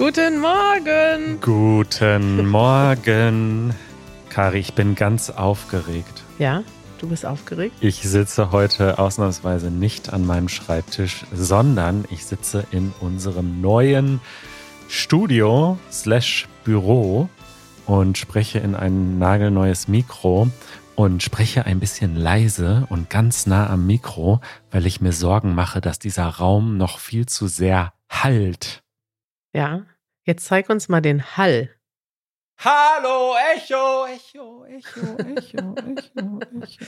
Guten Morgen. Guten Morgen. Kari, ich bin ganz aufgeregt. Ja, du bist aufgeregt? Ich sitze heute ausnahmsweise nicht an meinem Schreibtisch, sondern ich sitze in unserem neuen Studio slash Büro und spreche in ein nagelneues Mikro und spreche ein bisschen leise und ganz nah am Mikro, weil ich mir Sorgen mache, dass dieser Raum noch viel zu sehr hallt. Ja, jetzt zeig uns mal den Hall. Hallo, Echo, Echo, Echo, Echo, Echo, Echo.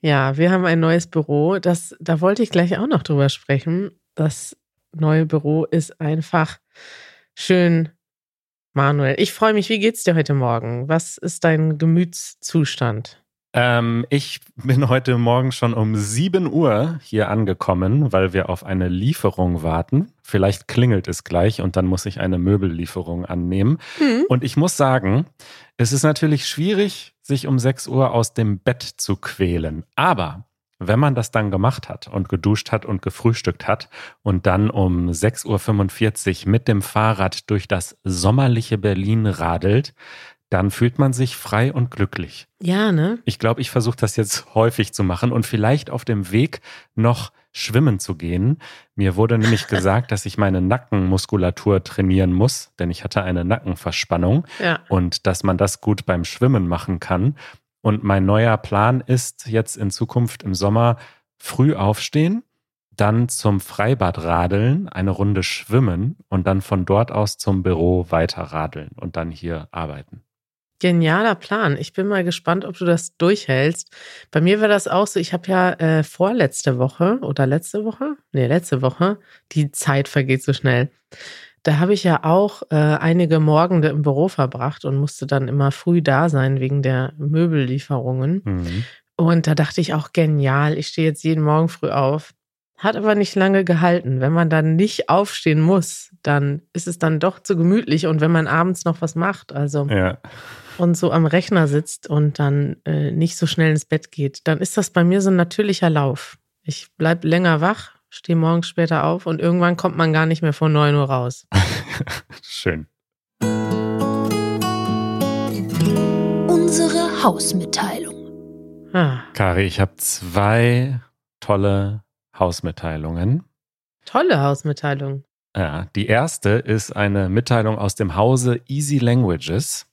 Ja, wir haben ein neues Büro. Das, da wollte ich gleich auch noch drüber sprechen. Das neue Büro ist einfach schön. Manuel, ich freue mich. Wie geht's dir heute Morgen? Was ist dein Gemütszustand? Ähm, ich bin heute Morgen schon um 7 Uhr hier angekommen, weil wir auf eine Lieferung warten. Vielleicht klingelt es gleich und dann muss ich eine Möbellieferung annehmen. Mhm. Und ich muss sagen, es ist natürlich schwierig, sich um 6 Uhr aus dem Bett zu quälen. Aber wenn man das dann gemacht hat und geduscht hat und gefrühstückt hat und dann um 6.45 Uhr mit dem Fahrrad durch das sommerliche Berlin radelt, dann fühlt man sich frei und glücklich. Ja, ne? Ich glaube, ich versuche das jetzt häufig zu machen und vielleicht auf dem Weg noch schwimmen zu gehen. Mir wurde nämlich gesagt, dass ich meine Nackenmuskulatur trainieren muss, denn ich hatte eine Nackenverspannung ja. und dass man das gut beim Schwimmen machen kann. Und mein neuer Plan ist jetzt in Zukunft im Sommer früh aufstehen, dann zum Freibad radeln, eine Runde schwimmen und dann von dort aus zum Büro weiter radeln und dann hier arbeiten. Genialer Plan. Ich bin mal gespannt, ob du das durchhältst. Bei mir war das auch so, ich habe ja äh, vorletzte Woche oder letzte Woche, nee, letzte Woche, die Zeit vergeht so schnell. Da habe ich ja auch äh, einige Morgende im Büro verbracht und musste dann immer früh da sein wegen der Möbellieferungen. Mhm. Und da dachte ich auch genial, ich stehe jetzt jeden Morgen früh auf. Hat aber nicht lange gehalten. Wenn man dann nicht aufstehen muss, dann ist es dann doch zu gemütlich und wenn man abends noch was macht, also ja und so am Rechner sitzt und dann äh, nicht so schnell ins Bett geht, dann ist das bei mir so ein natürlicher Lauf. Ich bleibe länger wach, stehe morgens später auf und irgendwann kommt man gar nicht mehr vor 9 Uhr raus. Schön. Unsere Hausmitteilung. Ah. Kari, ich habe zwei tolle Hausmitteilungen. Tolle Hausmitteilung. Ja, die erste ist eine Mitteilung aus dem Hause Easy Languages.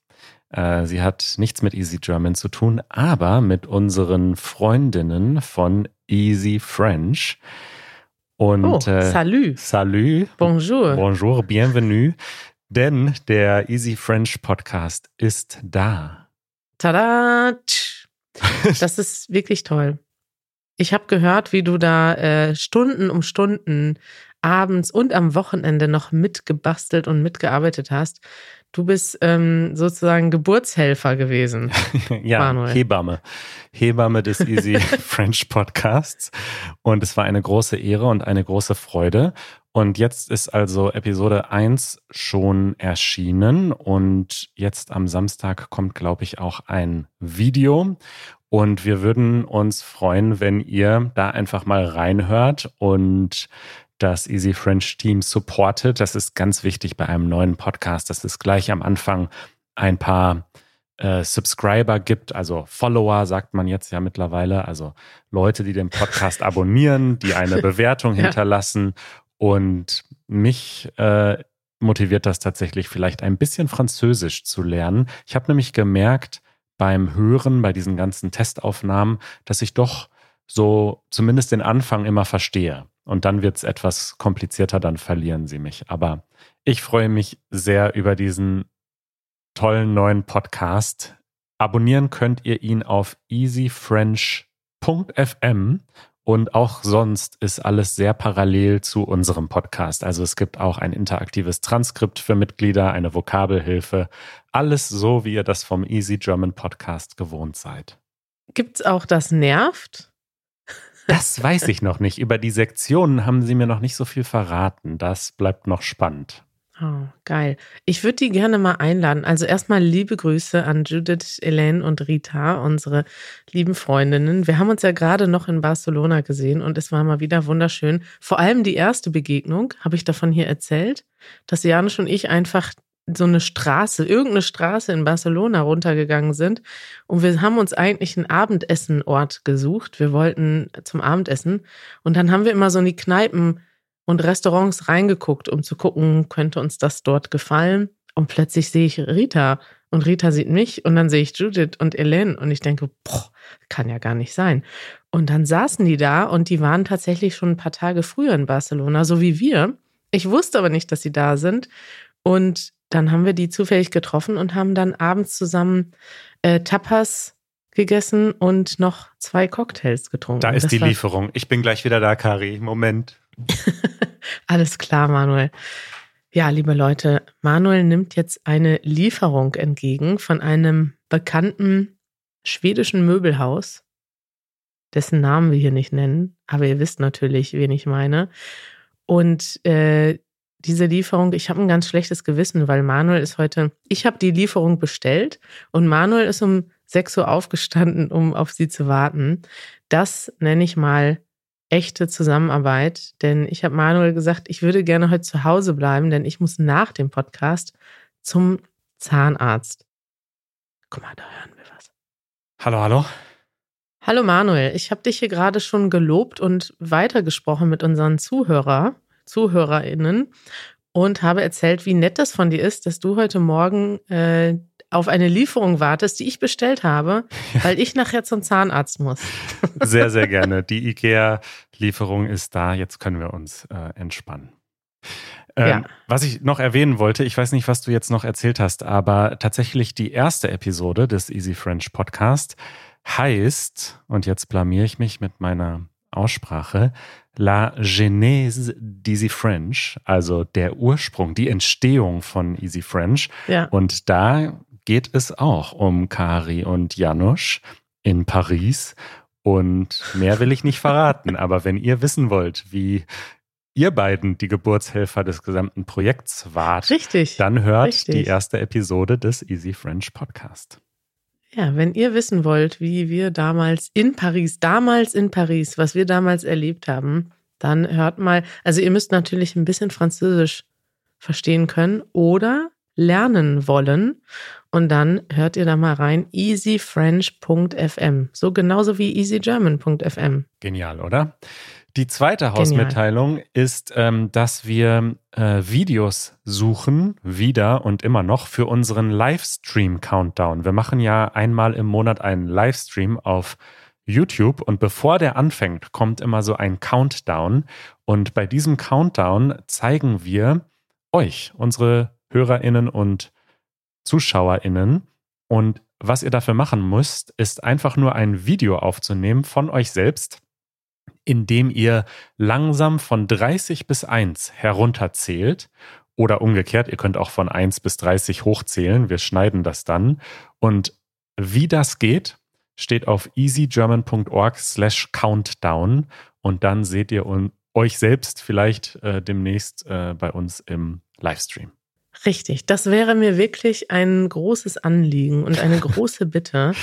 Äh, sie hat nichts mit Easy German zu tun, aber mit unseren Freundinnen von Easy French. Und oh, äh, salut. Salut. Bonjour. Bonjour, bienvenue. Denn der Easy French Podcast ist da. Tada! Das ist wirklich toll. Ich habe gehört, wie du da äh, Stunden um Stunden abends und am Wochenende noch mitgebastelt und mitgearbeitet hast. Du bist ähm, sozusagen Geburtshelfer gewesen. ja, Manuel. Hebamme. Hebamme des Easy French Podcasts. Und es war eine große Ehre und eine große Freude. Und jetzt ist also Episode 1 schon erschienen. Und jetzt am Samstag kommt, glaube ich, auch ein Video. Und wir würden uns freuen, wenn ihr da einfach mal reinhört und das Easy French Team supportet. Das ist ganz wichtig bei einem neuen Podcast, dass es gleich am Anfang ein paar äh, Subscriber gibt, also Follower sagt man jetzt ja mittlerweile, also Leute, die den Podcast abonnieren, die eine Bewertung hinterlassen und mich äh, motiviert das tatsächlich vielleicht ein bisschen Französisch zu lernen. Ich habe nämlich gemerkt beim Hören, bei diesen ganzen Testaufnahmen, dass ich doch so zumindest den Anfang immer verstehe. Und dann wird es etwas komplizierter, dann verlieren sie mich. Aber ich freue mich sehr über diesen tollen neuen Podcast. Abonnieren könnt ihr ihn auf easyfrench.fm und auch sonst ist alles sehr parallel zu unserem Podcast. Also es gibt auch ein interaktives Transkript für Mitglieder, eine Vokabelhilfe. Alles so, wie ihr das vom Easy German Podcast gewohnt seid. Gibt es auch das Nervt? Das weiß ich noch nicht. Über die Sektionen haben sie mir noch nicht so viel verraten. Das bleibt noch spannend. Oh, geil. Ich würde die gerne mal einladen. Also erstmal liebe Grüße an Judith, Elaine und Rita, unsere lieben Freundinnen. Wir haben uns ja gerade noch in Barcelona gesehen und es war mal wieder wunderschön. Vor allem die erste Begegnung, habe ich davon hier erzählt, dass Janusz und ich einfach so eine Straße, irgendeine Straße in Barcelona runtergegangen sind. Und wir haben uns eigentlich einen Abendessenort gesucht. Wir wollten zum Abendessen. Und dann haben wir immer so in die Kneipen und Restaurants reingeguckt, um zu gucken, könnte uns das dort gefallen. Und plötzlich sehe ich Rita und Rita sieht mich und dann sehe ich Judith und Elaine und ich denke, boah, kann ja gar nicht sein. Und dann saßen die da und die waren tatsächlich schon ein paar Tage früher in Barcelona, so wie wir. Ich wusste aber nicht, dass sie da sind. Und dann haben wir die zufällig getroffen und haben dann abends zusammen äh, Tapas gegessen und noch zwei Cocktails getrunken. Da ist das die Lieferung. Ich bin gleich wieder da, Kari. Moment. Alles klar, Manuel. Ja, liebe Leute, Manuel nimmt jetzt eine Lieferung entgegen von einem bekannten schwedischen Möbelhaus, dessen Namen wir hier nicht nennen, aber ihr wisst natürlich, wen ich meine. Und äh, diese Lieferung, ich habe ein ganz schlechtes Gewissen, weil Manuel ist heute, ich habe die Lieferung bestellt und Manuel ist um 6 Uhr aufgestanden, um auf sie zu warten. Das nenne ich mal echte Zusammenarbeit, denn ich habe Manuel gesagt, ich würde gerne heute zu Hause bleiben, denn ich muss nach dem Podcast zum Zahnarzt. Guck mal, da hören wir was. Hallo, hallo. Hallo Manuel, ich habe dich hier gerade schon gelobt und weitergesprochen mit unseren Zuhörer, ZuhörerInnen und habe erzählt, wie nett das von dir ist, dass du heute Morgen äh, auf eine Lieferung wartest, die ich bestellt habe, weil ich nachher zum Zahnarzt muss. Sehr, sehr gerne. Die IKEA-Lieferung ist da. Jetzt können wir uns äh, entspannen. Ähm, ja. Was ich noch erwähnen wollte, ich weiß nicht, was du jetzt noch erzählt hast, aber tatsächlich die erste Episode des Easy French Podcast heißt, und jetzt blamier ich mich mit meiner Aussprache, La Genèse d'Easy French, also der Ursprung, die Entstehung von Easy French. Ja. Und da geht es auch um Kari und Janusz in Paris. Und mehr will ich nicht verraten. Aber wenn ihr wissen wollt, wie ihr beiden die Geburtshelfer des gesamten Projekts wart, Richtig. dann hört Richtig. die erste Episode des Easy French Podcast. Ja, wenn ihr wissen wollt, wie wir damals in Paris, damals in Paris, was wir damals erlebt haben, dann hört mal, also ihr müsst natürlich ein bisschen Französisch verstehen können oder lernen wollen. Und dann hört ihr da mal rein, easyfrench.fm. So genauso wie easygerman.fm. Genial, oder? Die zweite Hausmitteilung Genial. ist, ähm, dass wir äh, Videos suchen, wieder und immer noch, für unseren Livestream-Countdown. Wir machen ja einmal im Monat einen Livestream auf YouTube und bevor der anfängt, kommt immer so ein Countdown. Und bei diesem Countdown zeigen wir euch, unsere HörerInnen und ZuschauerInnen. Und was ihr dafür machen müsst, ist einfach nur ein Video aufzunehmen von euch selbst, in dem ihr langsam von 30 bis 1 herunterzählt oder umgekehrt, ihr könnt auch von 1 bis 30 hochzählen, wir schneiden das dann. Und wie das geht, steht auf easygerman.org slash countdown und dann seht ihr euch selbst vielleicht äh, demnächst äh, bei uns im Livestream. Richtig, das wäre mir wirklich ein großes Anliegen und eine große Bitte,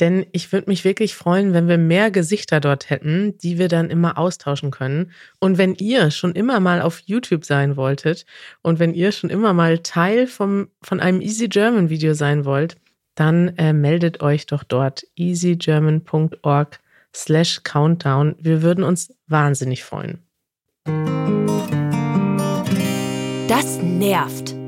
denn ich würde mich wirklich freuen, wenn wir mehr Gesichter dort hätten, die wir dann immer austauschen können. Und wenn ihr schon immer mal auf YouTube sein wolltet und wenn ihr schon immer mal Teil vom, von einem Easy German Video sein wollt, dann äh, meldet euch doch dort easygerman.org slash countdown. Wir würden uns wahnsinnig freuen. Das nervt.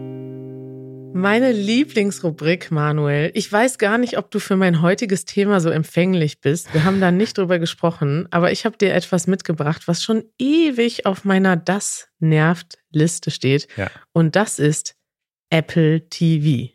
Meine Lieblingsrubrik, Manuel. Ich weiß gar nicht, ob du für mein heutiges Thema so empfänglich bist. Wir haben da nicht drüber gesprochen, aber ich habe dir etwas mitgebracht, was schon ewig auf meiner Das nervt Liste steht. Ja. Und das ist Apple TV.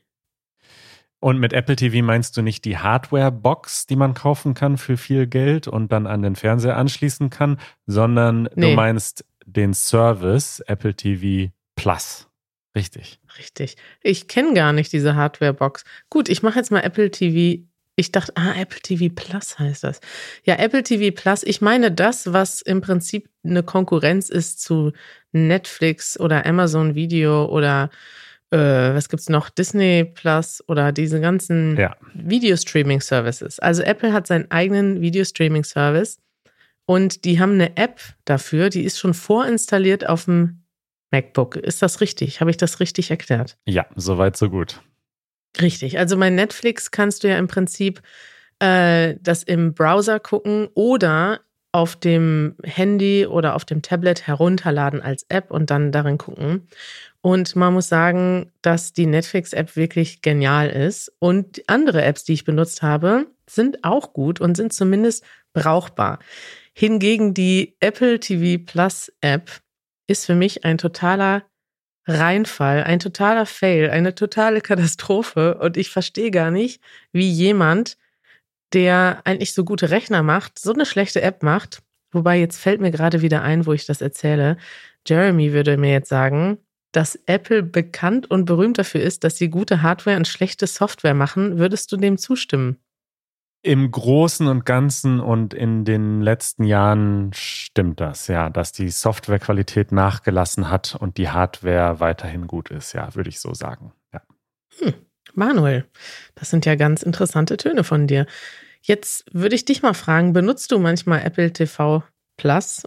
Und mit Apple TV meinst du nicht die Hardware-Box, die man kaufen kann für viel Geld und dann an den Fernseher anschließen kann, sondern nee. du meinst den Service Apple TV Plus. Richtig. Richtig. Ich kenne gar nicht diese Hardware-Box. Gut, ich mache jetzt mal Apple TV Ich dachte, ah, Apple TV Plus heißt das. Ja, Apple TV Plus, ich meine das, was im Prinzip eine Konkurrenz ist zu Netflix oder Amazon Video oder äh, was gibt's noch? Disney Plus oder diese ganzen Ja. Video-Streaming-Services. Also Apple hat seinen eigenen Video-Streaming-Service und die haben eine App dafür, die ist schon vorinstalliert auf dem MacBook. Ist das richtig? Habe ich das richtig erklärt? Ja, soweit, so gut. Richtig. Also bei Netflix kannst du ja im Prinzip äh, das im Browser gucken oder auf dem Handy oder auf dem Tablet herunterladen als App und dann darin gucken. Und man muss sagen, dass die Netflix-App wirklich genial ist. Und andere Apps, die ich benutzt habe, sind auch gut und sind zumindest brauchbar. Hingegen die Apple TV Plus App ist für mich ein totaler Reinfall, ein totaler Fail, eine totale Katastrophe. Und ich verstehe gar nicht, wie jemand, der eigentlich so gute Rechner macht, so eine schlechte App macht. Wobei jetzt fällt mir gerade wieder ein, wo ich das erzähle. Jeremy würde mir jetzt sagen, dass Apple bekannt und berühmt dafür ist, dass sie gute Hardware und schlechte Software machen. Würdest du dem zustimmen? Im Großen und Ganzen und in den letzten Jahren stimmt das, ja, dass die Softwarequalität nachgelassen hat und die Hardware weiterhin gut ist, ja, würde ich so sagen. Ja. Hm, Manuel, das sind ja ganz interessante Töne von dir. Jetzt würde ich dich mal fragen, benutzt du manchmal Apple TV Plus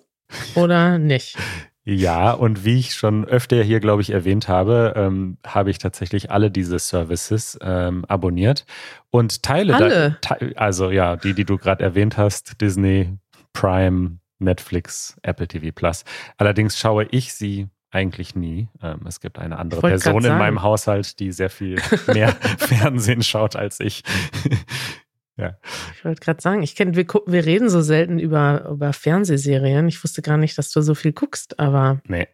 oder nicht? Ja, und wie ich schon öfter hier, glaube ich, erwähnt habe, ähm, habe ich tatsächlich alle diese Services ähm, abonniert und teile Alle? Da, te also ja, die, die du gerade erwähnt hast, Disney, Prime, Netflix, Apple TV Plus. Allerdings schaue ich sie eigentlich nie. Ähm, es gibt eine andere Person in meinem Haushalt, die sehr viel mehr Fernsehen schaut als ich. Ja. Ich wollte gerade sagen, ich kenne, wir, wir reden so selten über, über Fernsehserien. Ich wusste gar nicht, dass du so viel guckst, aber Nee.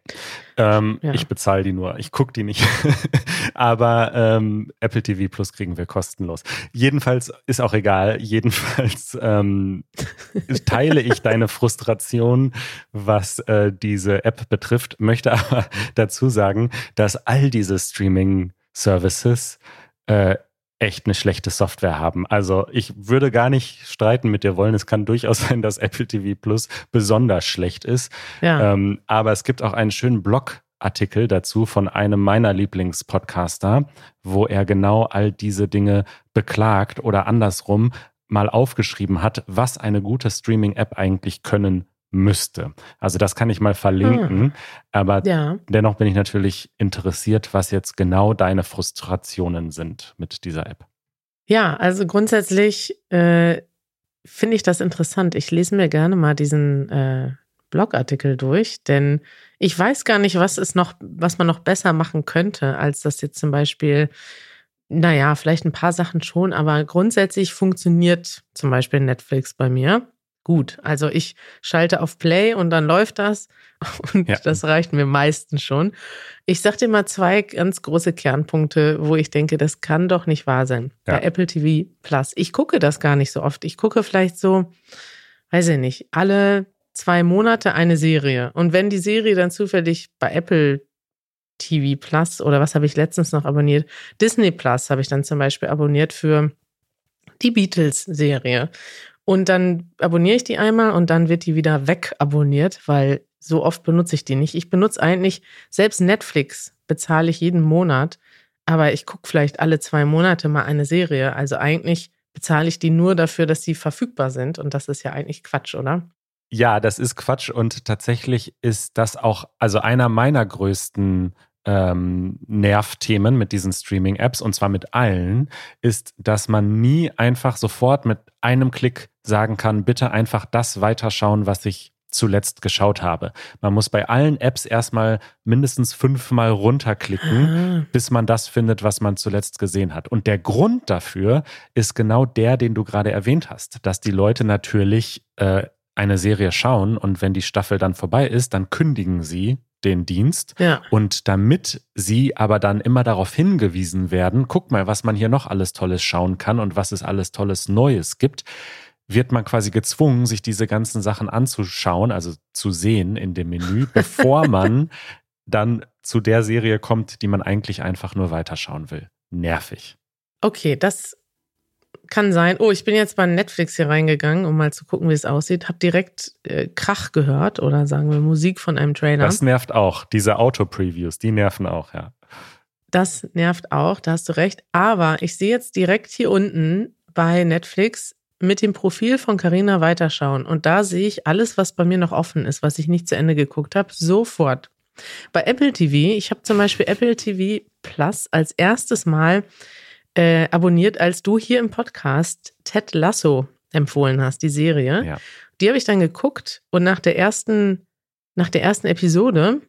Ähm, Ja. Ich bezahle die nur. Ich gucke die nicht. Aber ähm, Apple TV Plus kriegen wir kostenlos. Jedenfalls ist auch egal. Jedenfalls ähm, teile ich deine Frustration, was äh, diese App betrifft, möchte aber dazu sagen, dass all diese Streaming-Services äh, echt eine schlechte Software haben. Also ich würde gar nicht streiten mit dir wollen. Es kann durchaus sein, dass Apple TV Plus besonders schlecht ist. ja. Ähm, aber es gibt auch einen schönen Blogartikel dazu von einem meiner Lieblingspodcaster, wo er genau all diese Dinge beklagt oder andersrum mal aufgeschrieben hat, was eine gute Streaming-App eigentlich können müsste. Also das kann ich mal verlinken, aber ja. dennoch bin ich natürlich interessiert, was jetzt genau deine Frustrationen sind mit dieser App. Ja, also grundsätzlich äh, finde ich das interessant. Ich lese mir gerne mal diesen äh, Blogartikel durch, denn ich weiß gar nicht, was es noch, was man noch besser machen könnte, als das jetzt zum Beispiel, naja, vielleicht ein paar Sachen schon, aber grundsätzlich funktioniert zum Beispiel Netflix bei mir gut. Also ich schalte auf Play und dann läuft das und Ja. das reicht mir meistens schon. Ich sag dir mal zwei ganz große Kernpunkte, wo ich denke, das kann doch nicht wahr sein. Ja. Bei Apple TV Plus. Ich gucke das gar nicht so oft. Ich gucke vielleicht so, weiß ich nicht, alle zwei Monate eine Serie. Und wenn die Serie dann zufällig bei Apple TV Plus oder was habe ich letztens noch abonniert? Disney Plus habe ich dann zum Beispiel abonniert für die Beatles-Serie. Und dann abonniere ich die einmal und dann wird die wieder wegabonniert, weil so oft benutze ich die nicht. Ich benutze eigentlich, selbst Netflix bezahle ich jeden Monat, aber ich gucke vielleicht alle zwei Monate mal eine Serie. Also eigentlich bezahle ich die nur dafür, dass sie verfügbar sind. Und das ist ja eigentlich Quatsch, oder? Ja, das ist Quatsch und tatsächlich ist das auch, also einer meiner größten ähm, Nervthemen mit diesen Streaming-Apps und zwar mit allen, ist, dass man nie einfach sofort mit einem Klick sagen kann, bitte einfach das weiterschauen, was ich zuletzt geschaut habe. Man muss bei allen Apps erstmal mindestens fünfmal runterklicken, Ah, bis man das findet, was man zuletzt gesehen hat. Und der Grund dafür ist genau der, den du gerade erwähnt hast, dass die Leute natürlich äh, eine Serie schauen und wenn die Staffel dann vorbei ist, dann kündigen sie den Dienst. ja. Und damit sie aber dann immer darauf hingewiesen werden, guck mal, was man hier noch alles Tolles schauen kann und was es alles Tolles Neues gibt, wird man quasi gezwungen, sich diese ganzen Sachen anzuschauen, also zu sehen in dem Menü, bevor man dann zu der Serie kommt, die man eigentlich einfach nur weiterschauen will. Nervig. Okay, das kann sein. Oh, ich bin jetzt bei Netflix hier reingegangen, um mal zu gucken, wie es aussieht. Hab direkt äh, Krach gehört oder sagen wir Musik von einem Trailer. Das nervt auch. Diese Auto-Previews, die nerven auch, ja. Das nervt auch, da hast du recht. Aber ich sehe jetzt direkt hier unten bei Netflix mit dem Profil von Carina weiterschauen. Und da sehe ich alles, was bei mir noch offen ist, was ich nicht zu Ende geguckt habe, sofort. Bei Apple TV, ich habe zum Beispiel Apple TV Plus als erstes Mal äh, abonniert, als du hier im Podcast Ted Lasso empfohlen hast, die Serie. Ja. Die habe ich dann geguckt und nach der ersten, nach der ersten Episode,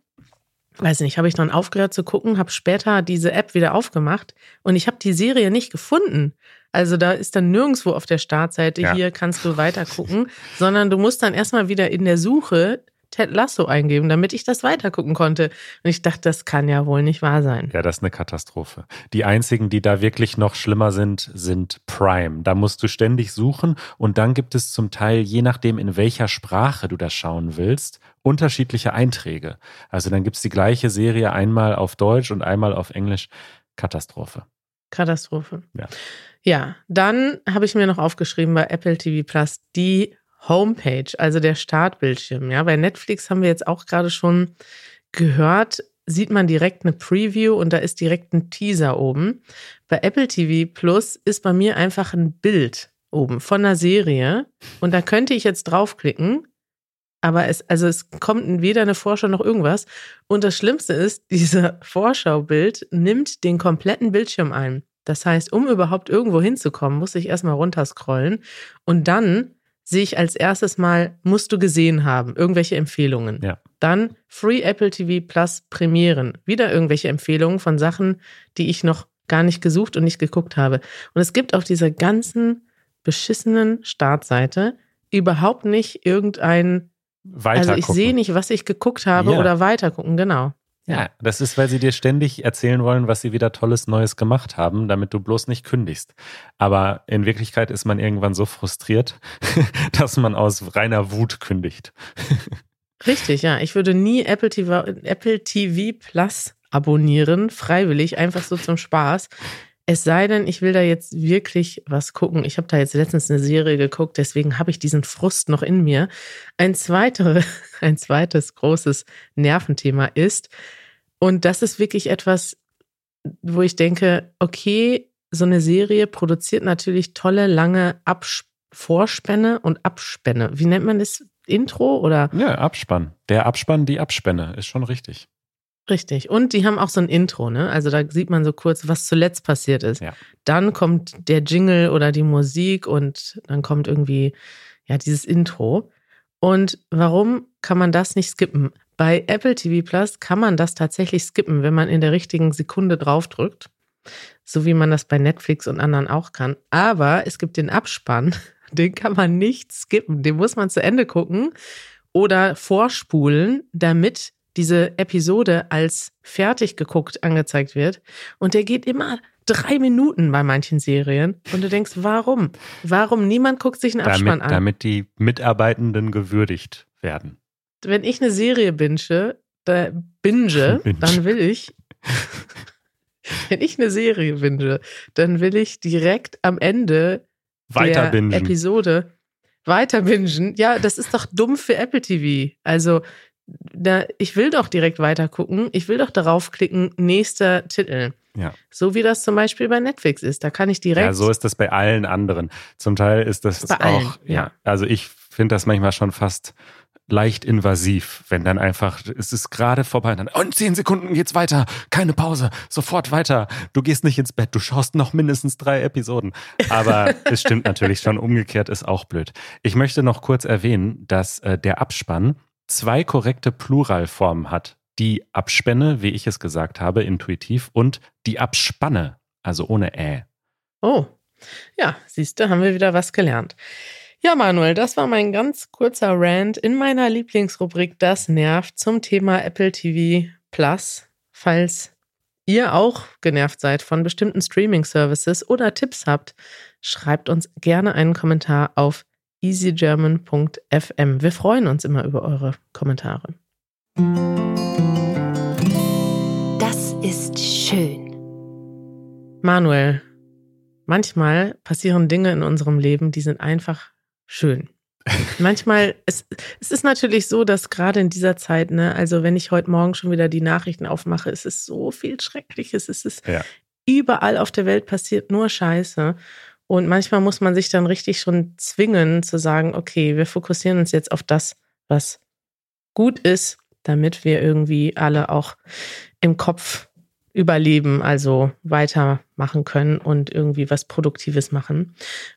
weiß nicht, habe ich dann aufgehört zu gucken, habe später diese App wieder aufgemacht und ich habe die Serie nicht gefunden. Also da ist dann nirgendwo auf der Startseite, Ja. hier kannst du weiter gucken, sondern du musst dann erstmal wieder in der Suche Ted Lasso eingeben, damit ich das weitergucken konnte. Und ich dachte, das kann ja wohl nicht wahr sein. Ja, das ist eine Katastrophe. Die einzigen, die da wirklich noch schlimmer sind, sind Prime. Da musst du ständig suchen und dann gibt es zum Teil, je nachdem, in welcher Sprache du das schauen willst, unterschiedliche Einträge. Also dann gibt es die gleiche Serie einmal auf Deutsch und einmal auf Englisch. Katastrophe. Katastrophe. Ja. Ja, dann habe ich mir noch aufgeschrieben bei Apple TV Plus die Homepage, also der Startbildschirm. Ja, bei Netflix haben wir jetzt auch gerade schon gehört, sieht man direkt eine Preview und da ist direkt ein Teaser oben. Bei Apple TV Plus ist bei mir einfach ein Bild oben von einer Serie und da könnte ich jetzt draufklicken. Aber es, also es kommt weder eine Vorschau noch irgendwas. Und das Schlimmste ist, dieser Vorschaubild nimmt den kompletten Bildschirm ein. Das heißt, um überhaupt irgendwo hinzukommen, muss ich erstmal runterscrollen und dann sehe ich als erstes mal, musst du gesehen haben, irgendwelche Empfehlungen. Ja. Dann Free Apple TV Plus Premieren. Wieder irgendwelche Empfehlungen von Sachen, die ich noch gar nicht gesucht und nicht geguckt habe. Und es gibt auf dieser ganzen beschissenen Startseite überhaupt nicht irgendein, Weiter also ich sehe nicht, was ich geguckt habe Ja. oder weitergucken, genau. Ja, das ist, weil sie dir ständig erzählen wollen, was sie wieder Tolles Neues gemacht haben, damit du bloß nicht kündigst. Aber in Wirklichkeit ist man irgendwann so frustriert, dass man aus reiner Wut kündigt. Richtig, ja. Ich würde nie Apple TV, Apple TV Plus abonnieren, freiwillig, einfach so zum Spaß. Es sei denn, ich will da jetzt wirklich was gucken. Ich habe da jetzt letztens eine Serie geguckt, deswegen habe ich diesen Frust noch in mir. Ein, zweitere, ein zweites großes Nerventhema ist, und das ist wirklich etwas, wo ich denke, okay, so eine Serie produziert natürlich tolle, lange Abs Vorspänne und Abspänne. Wie nennt man das? Intro oder? Ja, Abspann. Der Abspann, die Abspänne, ist schon richtig. Richtig. Und die haben auch so ein Intro, ne? Also da sieht man so kurz, was zuletzt passiert ist. Ja. Dann kommt der Jingle oder die Musik und dann kommt irgendwie, ja, dieses Intro. Und warum kann man das nicht skippen? Bei Apple TV Plus kann man das tatsächlich skippen, wenn man in der richtigen Sekunde draufdrückt. So wie man das bei Netflix und anderen auch kann. Aber es gibt den Abspann, den kann man nicht skippen. Den muss man zu Ende gucken oder vorspulen, damit diese Episode als fertig geguckt angezeigt wird. Und der geht immer drei Minuten bei manchen Serien. Und du denkst, warum? Warum? Niemand guckt sich einen Abspann Damit, an. damit die Mitarbeitenden gewürdigt werden. Wenn ich eine Serie binge, da binge, Binge. dann will ich, wenn ich eine Serie binge, dann will ich direkt am Ende Weiter der bingen. Episode weiter bingen. Ja, das ist doch dumm für Apple TV. Also, da, ich will doch direkt weiter gucken. Ich will doch darauf klicken, nächster Titel. Ja. So wie das zum Beispiel bei Netflix ist. Da kann ich direkt. Ja, so ist das bei allen anderen. Zum Teil ist das Bei auch, allen, ja. ja. Also ich finde das manchmal schon fast leicht invasiv, wenn dann einfach, es ist gerade vorbei, dann, und zehn Sekunden geht's weiter, keine Pause, sofort weiter. Du gehst nicht ins Bett, du schaust noch mindestens drei Episoden. Aber es stimmt natürlich schon, umgekehrt ist auch blöd. Ich möchte noch kurz erwähnen, dass äh, der Abspann zwei korrekte Pluralformen hat. Die Abspänne, wie ich es gesagt habe, intuitiv, und die Abspanne, also ohne Ä. Oh, ja, siehst du, haben wir wieder was gelernt. Ja, Manuel, das war mein ganz kurzer Rant in meiner Lieblingsrubrik Das nervt zum Thema Apple TV Plus. Falls ihr auch genervt seid von bestimmten Streaming-Services oder Tipps habt, schreibt uns gerne einen Kommentar auf easygerman.fm. Wir freuen uns immer über eure Kommentare. Das ist schön. Manuel, manchmal passieren Dinge in unserem Leben, die sind einfach schön. Manchmal, es, es ist natürlich so, dass gerade in dieser Zeit, ne, also wenn ich heute Morgen schon wieder die Nachrichten aufmache, es ist so viel Schreckliches, es ist ja. überall auf der Welt passiert nur Scheiße. Und manchmal muss man sich dann richtig schon zwingen zu sagen, okay, wir fokussieren uns jetzt auf das, was gut ist, damit wir irgendwie alle auch im Kopf überleben, also weitermachen können und irgendwie was Produktives machen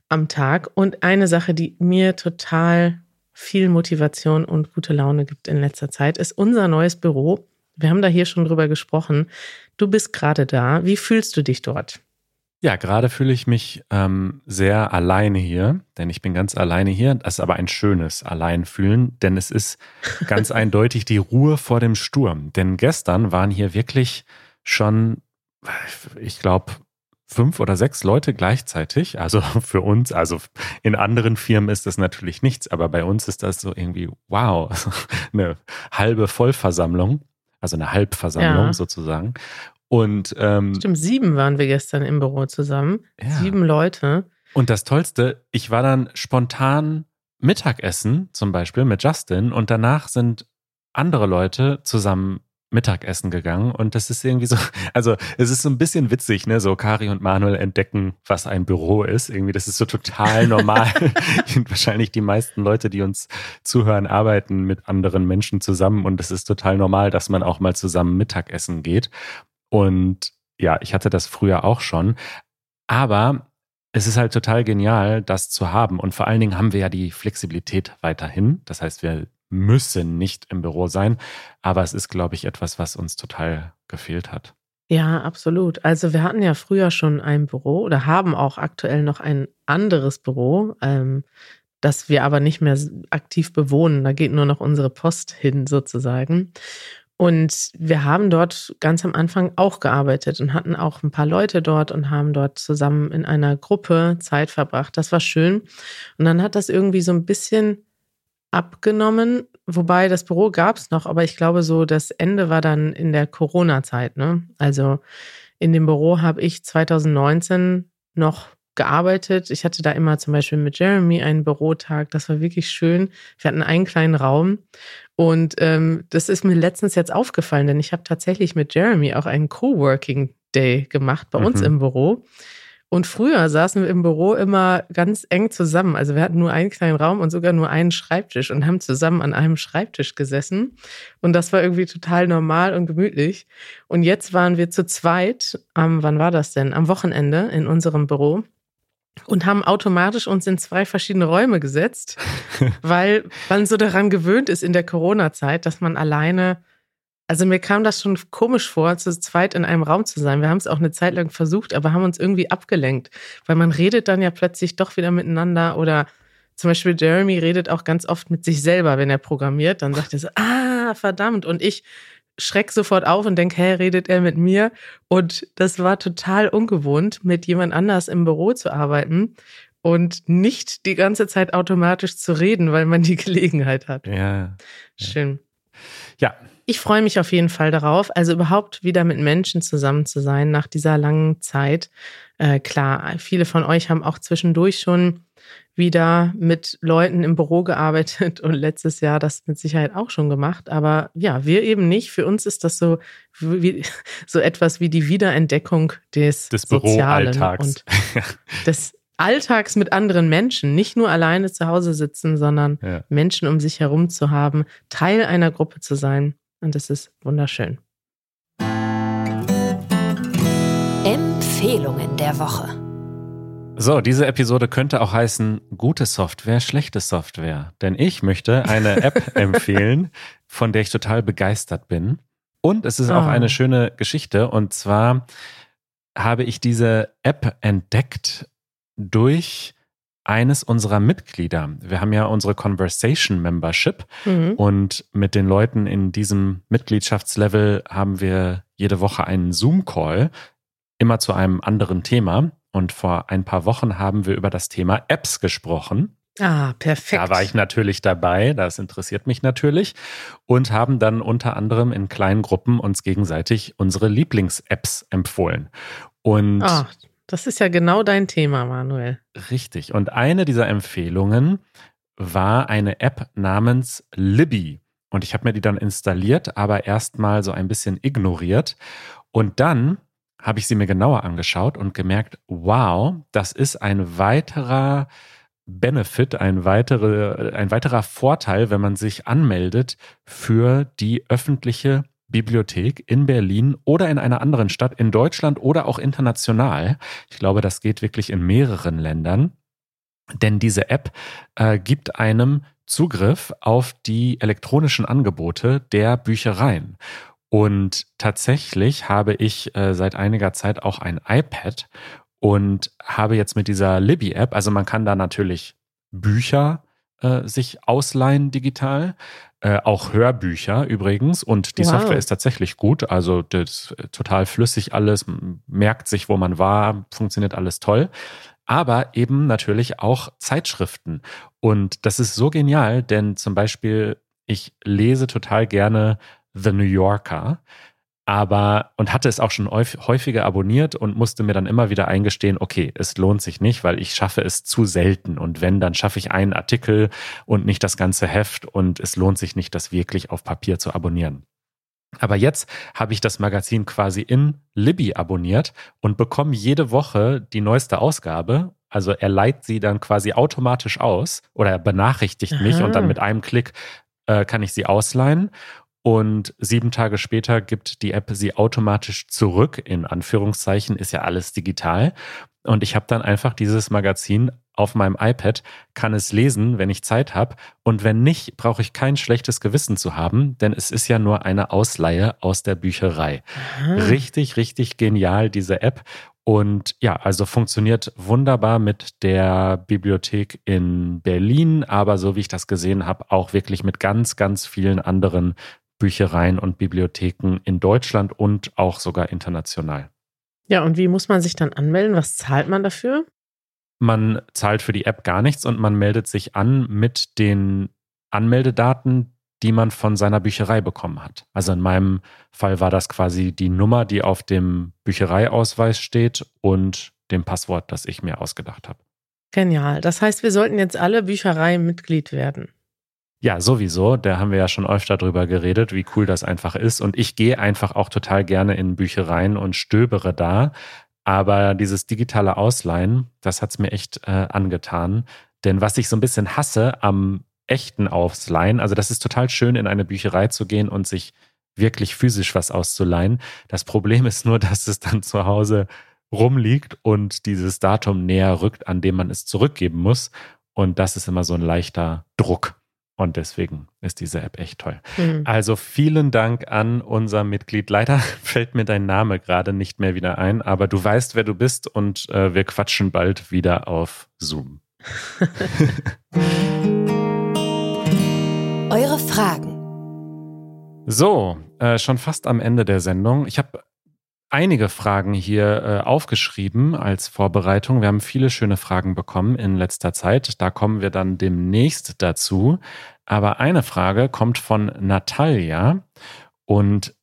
am Tag. Und eine Sache, die mir total viel Motivation und gute Laune gibt in letzter Zeit, ist unser neues Büro. Wir haben da hier schon drüber gesprochen. Du bist gerade da. Wie fühlst du dich dort? Ja, gerade fühle ich mich ähm, sehr alleine hier, denn ich bin ganz alleine hier. Das ist aber ein schönes Alleinfühlen, denn es ist ganz eindeutig die Ruhe vor dem Sturm. Denn gestern waren hier wirklich schon, ich glaube, fünf oder sechs Leute gleichzeitig. Also für uns, also in anderen Firmen ist das natürlich nichts, aber bei uns ist das so irgendwie, wow, eine halbe Vollversammlung, also eine Halbversammlung ja. sozusagen. Und ähm, stimmt, sieben waren wir gestern im Büro zusammen. Ja. Sieben Leute. Und das Tollste, ich war dann spontan Mittagessen zum Beispiel mit Justin und danach sind andere Leute zusammen Mittagessen gegangen und das ist irgendwie so, also es ist so ein bisschen witzig, ne? So Kari und Manuel entdecken, was ein Büro ist. Irgendwie, das ist so total normal. wahrscheinlich die meisten Leute, die uns zuhören, arbeiten mit anderen Menschen zusammen und es ist total normal, dass man auch mal zusammen Mittagessen geht. Und ja, ich hatte das früher auch schon. Aber es ist halt total genial, das zu haben. Und vor allen Dingen haben wir ja die Flexibilität weiterhin. Das heißt, wir müssen nicht im Büro sein. Aber es ist, glaube ich, etwas, was uns total gefehlt hat. Ja, absolut. Also wir hatten ja früher schon ein Büro oder haben auch aktuell noch ein anderes Büro, ähm, das wir aber nicht mehr aktiv bewohnen. Da geht nur noch unsere Post hin sozusagen. Und wir haben dort ganz am Anfang auch gearbeitet und hatten auch ein paar Leute dort und haben dort zusammen in einer Gruppe Zeit verbracht. Das war schön. Und dann hat das irgendwie so ein bisschen abgenommen, wobei das Büro gab es noch, aber ich glaube so, das Ende war dann in der Corona-Zeit. Ne? Also in dem Büro habe ich 2019 noch gearbeitet. Ich hatte da immer zum Beispiel mit Jeremy einen Bürotag. Das war wirklich schön. Wir hatten einen kleinen Raum. Und ähm, das ist mir letztens jetzt aufgefallen, denn ich habe tatsächlich mit Jeremy auch einen Coworking Day gemacht bei mhm. uns im Büro. Und früher saßen wir im Büro immer ganz eng zusammen. Also wir hatten nur einen kleinen Raum und sogar nur einen Schreibtisch und haben zusammen an einem Schreibtisch gesessen. Und das war irgendwie total normal und gemütlich. Und jetzt waren wir zu zweit, am, wann war das denn? Am Wochenende in unserem Büro und haben automatisch uns in zwei verschiedene Räume gesetzt, weil man so daran gewöhnt ist in der Corona-Zeit, dass man alleine also mir kam das schon komisch vor, zu zweit in einem Raum zu sein. Wir haben es auch eine Zeit lang versucht, aber haben uns irgendwie abgelenkt, weil man redet dann ja plötzlich doch wieder miteinander oder zum Beispiel Jeremy redet auch ganz oft mit sich selber, wenn er programmiert. Dann sagt er so, ah, verdammt. Und ich schreck sofort auf und denke, hä, redet er mit mir? Und das war total ungewohnt, mit jemand anders im Büro zu arbeiten und nicht die ganze Zeit automatisch zu reden, weil man die Gelegenheit hat. Ja. Schön. Ja, ich freue mich auf jeden Fall darauf, also überhaupt wieder mit Menschen zusammen zu sein nach dieser langen Zeit. Äh, klar, viele von euch haben auch zwischendurch schon wieder mit Leuten im Büro gearbeitet und letztes Jahr das mit Sicherheit auch schon gemacht. Aber ja, wir eben nicht. Für uns ist das so, wie, so etwas wie die Wiederentdeckung des, des Büroalltags und des Alltags mit anderen Menschen, nicht nur alleine zu Hause sitzen, sondern ja. Menschen um sich herum zu haben, Teil einer Gruppe zu sein. Und es ist wunderschön. Empfehlungen der Woche. So, diese Episode könnte auch heißen gute Software, schlechte Software. Denn ich möchte eine App empfehlen, von der ich total begeistert bin. Und es ist oh. auch ah. eine schöne Geschichte. Und zwar habe ich diese App entdeckt durch eines unserer Mitglieder. Wir haben ja unsere Conversation Membership mhm. und mit den Leuten in diesem Mitgliedschaftslevel haben wir jede Woche einen Zoom-Call, immer zu einem anderen Thema. Und vor ein paar Wochen haben wir über das Thema Apps gesprochen. Ah, perfekt. Da war ich natürlich dabei, das interessiert mich natürlich. Und haben dann unter anderem in kleinen Gruppen uns gegenseitig unsere Lieblings-Apps empfohlen. Und ah, Das ist ja genau dein Thema, Manuel. Richtig. Und eine dieser Empfehlungen war eine App namens Libby. Und ich habe mir die dann installiert, aber erstmal so ein bisschen ignoriert. Und dann habe ich sie mir genauer angeschaut und gemerkt, wow, das ist ein weiterer Benefit, ein, weitere, ein weiterer Vorteil, wenn man sich anmeldet für die öffentliche Bibliothek in Berlin oder in einer anderen Stadt in Deutschland oder auch international. Ich glaube, das geht wirklich in mehreren Ländern. Denn diese App äh, gibt einem Zugriff auf die elektronischen Angebote der Büchereien. Und tatsächlich habe ich äh, seit einiger Zeit auch ein iPad und habe jetzt mit dieser Libby-App, also man kann da natürlich Bücher äh, sich ausleihen digital, äh, auch Hörbücher übrigens. Und die wow. Software ist tatsächlich gut. Also das ist total flüssig alles, merkt sich, wo man war, funktioniert alles toll. Aber eben natürlich auch Zeitschriften. Und das ist so genial, denn zum Beispiel, ich lese total gerne The New Yorker aber und hatte es auch schon häufiger abonniert und musste mir dann immer wieder eingestehen, okay, es lohnt sich nicht, weil ich schaffe es zu selten und wenn, dann schaffe ich einen Artikel und nicht das ganze Heft und es lohnt sich nicht, das wirklich auf Papier zu abonnieren. Aber jetzt habe ich das Magazin quasi in Libby abonniert und bekomme jede Woche die neueste Ausgabe. Also er leiht sie dann quasi automatisch aus oder er benachrichtigt Aha. mich und dann mit einem Klick äh, kann ich sie ausleihen. Und sieben Tage später gibt die App sie automatisch zurück, in Anführungszeichen, ist ja alles digital. Und ich habe dann einfach dieses Magazin auf meinem iPad, kann es lesen, wenn ich Zeit habe. Und wenn nicht, brauche ich kein schlechtes Gewissen zu haben, denn es ist ja nur eine Ausleihe aus der Bücherei. Aha. Richtig, richtig genial, diese App. Und ja, also funktioniert wunderbar mit der Bibliothek in Berlin, aber so wie ich das gesehen habe, auch wirklich mit ganz, ganz vielen anderen Büchereien und Bibliotheken in Deutschland und auch sogar international. Ja, und wie muss man sich dann anmelden? Was zahlt man dafür? Man zahlt für die App gar nichts und man meldet sich an mit den Anmeldedaten, die man von seiner Bücherei bekommen hat. Also in meinem Fall war das quasi die Nummer, die auf dem Büchereiausweis steht und dem Passwort, das ich mir ausgedacht habe. Genial. Das heißt, wir sollten jetzt alle Bücherei-Mitglied werden. Ja, sowieso. Da haben wir ja schon öfter drüber geredet, wie cool das einfach ist. Und ich gehe einfach auch total gerne in Büchereien und stöbere da. Aber dieses digitale Ausleihen, das hat's mir echt äh, angetan. Denn was ich so ein bisschen hasse am echten Ausleihen, also das ist total schön, in eine Bücherei zu gehen und sich wirklich physisch was auszuleihen. Das Problem ist nur, dass es dann zu Hause rumliegt und dieses Datum näher rückt, an dem man es zurückgeben muss. Und das ist immer so ein leichter Druck. Und deswegen ist diese App echt toll. Mhm. Also vielen Dank an unser Mitglied. Leider fällt mir dein Name gerade nicht mehr wieder ein, aber du weißt, wer du bist und äh, wir quatschen bald wieder auf Zoom. Eure Fragen. So, äh, schon fast am Ende der Sendung. Ich habe einige Fragen hier äh, aufgeschrieben als Vorbereitung. Wir haben viele schöne Fragen bekommen in letzter Zeit. Da kommen wir dann demnächst dazu. Aber eine Frage kommt von Natalia und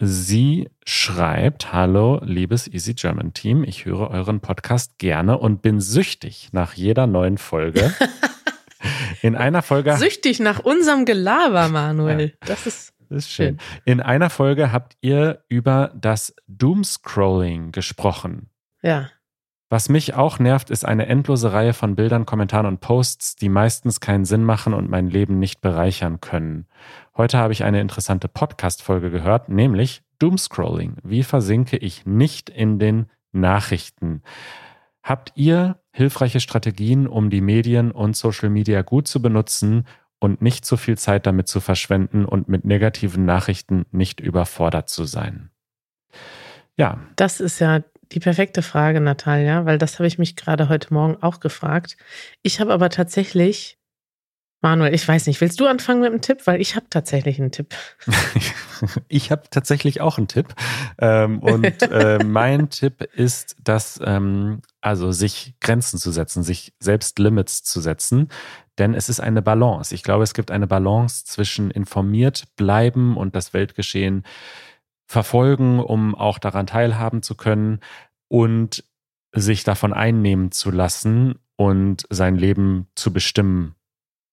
sie schreibt, hallo liebes Easy German Team, ich höre euren Podcast gerne und bin süchtig nach jeder neuen Folge. In einer Folge. Süchtig nach unserem Gelaber, Manuel. Ja. Das ist. Das ist schön. In einer Folge habt ihr über das Doomscrolling gesprochen. Ja. Was mich auch nervt, ist eine endlose Reihe von Bildern, Kommentaren und Posts, die meistens keinen Sinn machen und mein Leben nicht bereichern können. Heute habe ich eine interessante Podcast-Folge gehört, nämlich Doomscrolling. Wie versinke ich nicht in den Nachrichten? Habt ihr hilfreiche Strategien, um die Medien und Social Media gut zu benutzen und nicht zu viel Zeit damit zu verschwenden und mit negativen Nachrichten nicht überfordert zu sein? Ja. Das ist ja die perfekte Frage, Natalia, weil das habe ich mich gerade heute Morgen auch gefragt. Ich habe aber tatsächlich, Manuel, ich weiß nicht, willst du anfangen mit einem Tipp? Weil ich habe tatsächlich einen Tipp. ich habe tatsächlich auch einen Tipp. Ähm, und äh, mein Tipp ist, dass ähm, also sich Grenzen zu setzen, sich selbst Limits zu setzen. Denn es ist eine Balance. Ich glaube, es gibt eine Balance zwischen informiert bleiben und das Weltgeschehen verfolgen, um auch daran teilhaben zu können und sich davon einnehmen zu lassen und sein Leben zu bestimmen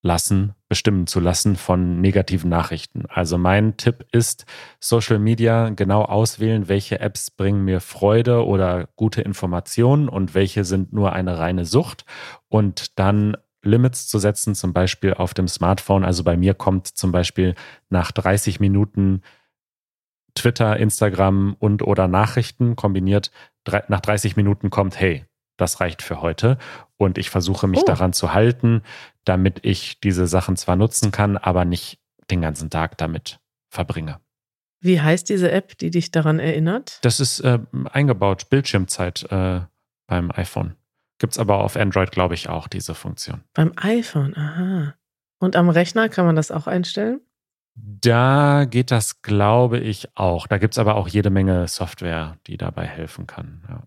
lassen, bestimmen zu lassen von negativen Nachrichten. Also mein Tipp ist, Social Media genau auswählen, welche Apps bringen mir Freude oder gute Informationen und welche sind nur eine reine Sucht und dann Limits zu setzen, zum Beispiel auf dem Smartphone. Also bei mir kommt zum Beispiel nach 30 Minuten Twitter, Instagram und oder Nachrichten kombiniert. Nach 30 Minuten kommt, hey, das reicht für heute. Und ich versuche mich oh. daran zu halten, damit ich diese Sachen zwar nutzen kann, aber nicht den ganzen Tag damit verbringe. Wie heißt diese App, die dich daran erinnert? Das ist äh, eingebaut, Bildschirmzeit äh, beim iPhone. Gibt es aber auf Android, glaube ich, auch diese Funktion. Beim iPhone, aha. Und am Rechner kann man das auch einstellen? Da geht das, glaube ich, auch. Da gibt es aber auch jede Menge Software, die dabei helfen kann. Ja.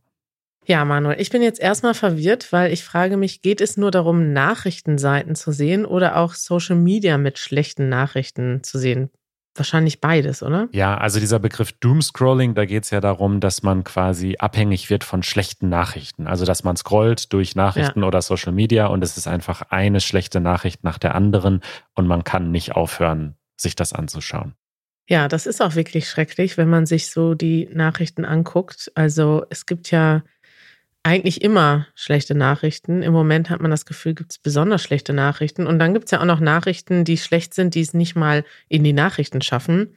Ja, Manuel, ich bin jetzt erstmal verwirrt, weil ich frage mich, geht es nur darum, Nachrichtenseiten zu sehen oder auch Social Media mit schlechten Nachrichten zu sehen? Wahrscheinlich beides, oder? Ja, also dieser Begriff Doomscrolling, da geht es ja darum, dass man quasi abhängig wird von schlechten Nachrichten. Also dass man scrollt durch Nachrichten ja. oder Social Media und es ist einfach eine schlechte Nachricht nach der anderen und man kann nicht aufhören, sich das anzuschauen. Ja, das ist auch wirklich schrecklich, wenn man sich so die Nachrichten anguckt. Also es gibt ja eigentlich immer schlechte Nachrichten. Im Moment hat man das Gefühl, gibt es besonders schlechte Nachrichten. Und dann gibt es ja auch noch Nachrichten, die schlecht sind, die es nicht mal in die Nachrichten schaffen,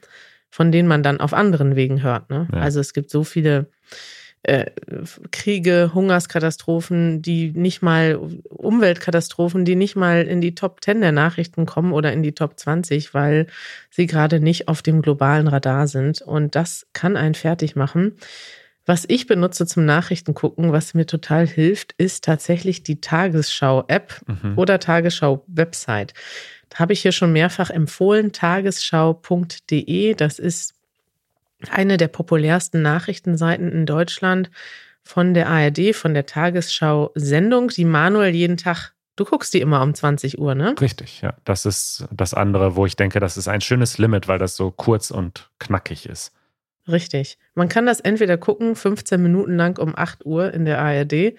von denen man dann auf anderen Wegen hört. Ne? Ja. Also es gibt so viele äh, Kriege, Hungerskatastrophen, die nicht mal, Umweltkatastrophen, die nicht mal in die Top 10 der Nachrichten kommen oder in die Top 20, weil sie gerade nicht auf dem globalen Radar sind. Und das kann einen fertig machen. Was ich benutze zum Nachrichten gucken, was mir total hilft, ist tatsächlich die Tagesschau-App mhm. oder Tagesschau-Website. Da habe ich hier schon mehrfach empfohlen, tagesschau.de. Das ist eine der populärsten Nachrichtenseiten in Deutschland von der ARD, von der Tagesschau-Sendung, die Manuel jeden Tag Du guckst die immer um 20 Uhr, ne? Richtig, ja. Das ist das andere, wo ich denke, das ist ein schönes Limit, weil das so kurz und knackig ist. Richtig. Man kann das entweder gucken, 15 Minuten lang um 8 Uhr in der ARD,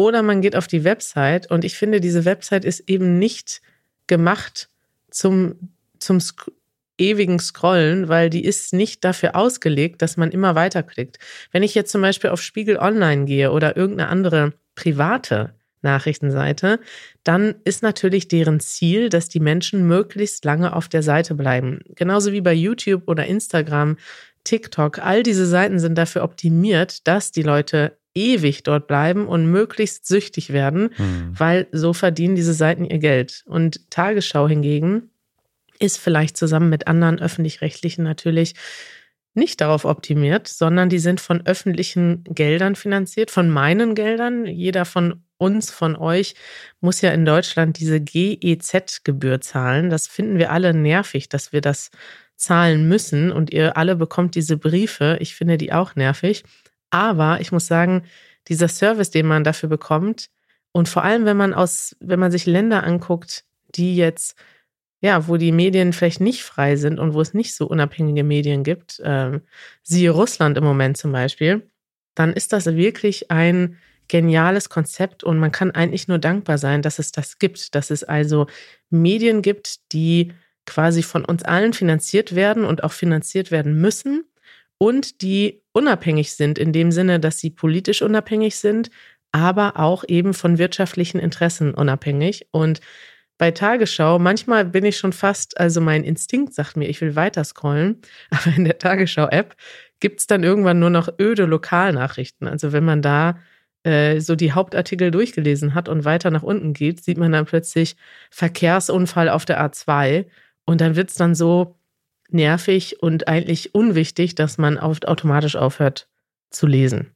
oder man geht auf die Website und ich finde, diese Website ist eben nicht gemacht zum, zum Sk ewigen Scrollen, weil die ist nicht dafür ausgelegt, dass man immer weiterklickt. Wenn ich jetzt zum Beispiel auf Spiegel Online gehe oder irgendeine andere private Nachrichtenseite, dann ist natürlich deren Ziel, dass die Menschen möglichst lange auf der Seite bleiben. Genauso wie bei YouTube oder Instagram TikTok, all diese Seiten sind dafür optimiert, dass die Leute ewig dort bleiben und möglichst süchtig werden, mhm. weil so verdienen diese Seiten ihr Geld. Und Tagesschau hingegen ist vielleicht zusammen mit anderen öffentlich-rechtlichen natürlich nicht darauf optimiert, sondern die sind von öffentlichen Geldern finanziert, von meinen Geldern. Jeder von uns, von euch muss ja in Deutschland diese GEZ-Gebühr zahlen. Das finden wir alle nervig, dass wir das zahlen müssen und ihr alle bekommt diese Briefe. Ich finde die auch nervig. Aber ich muss sagen, dieser Service, den man dafür bekommt und vor allem, wenn man aus, wenn man sich Länder anguckt, die jetzt, ja, wo die Medien vielleicht nicht frei sind und wo es nicht so unabhängige Medien gibt, äh, siehe Russland im Moment zum Beispiel, dann ist das wirklich ein geniales Konzept und man kann eigentlich nur dankbar sein, dass es das gibt, dass es also Medien gibt, die quasi von uns allen finanziert werden und auch finanziert werden müssen und die unabhängig sind in dem Sinne, dass sie politisch unabhängig sind, aber auch eben von wirtschaftlichen Interessen unabhängig. Und bei Tagesschau, manchmal bin ich schon fast, also mein Instinkt sagt mir, ich will weiter scrollen, aber in der Tagesschau-App gibt es dann irgendwann nur noch öde Lokalnachrichten. Also wenn man da äh, so die Hauptartikel durchgelesen hat und weiter nach unten geht, sieht man dann plötzlich Verkehrsunfall auf der A2 und dann wird es dann so nervig und eigentlich unwichtig, dass man automatisch aufhört zu lesen.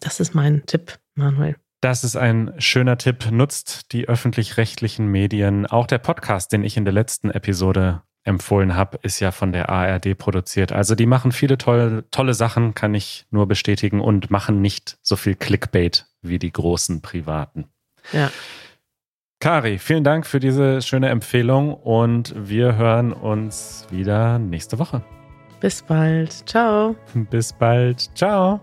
Das ist mein Tipp, Manuel. Das ist ein schöner Tipp. Nutzt die öffentlich-rechtlichen Medien. Auch der Podcast, den ich in der letzten Episode empfohlen habe, ist ja von der ARD produziert. Also die machen viele tolle, tolle Sachen, kann ich nur bestätigen und machen nicht so viel Clickbait wie die großen Privaten. Ja. Kari, vielen Dank für diese schöne Empfehlung und wir hören uns wieder nächste Woche. Bis bald. Ciao. Bis bald. Ciao.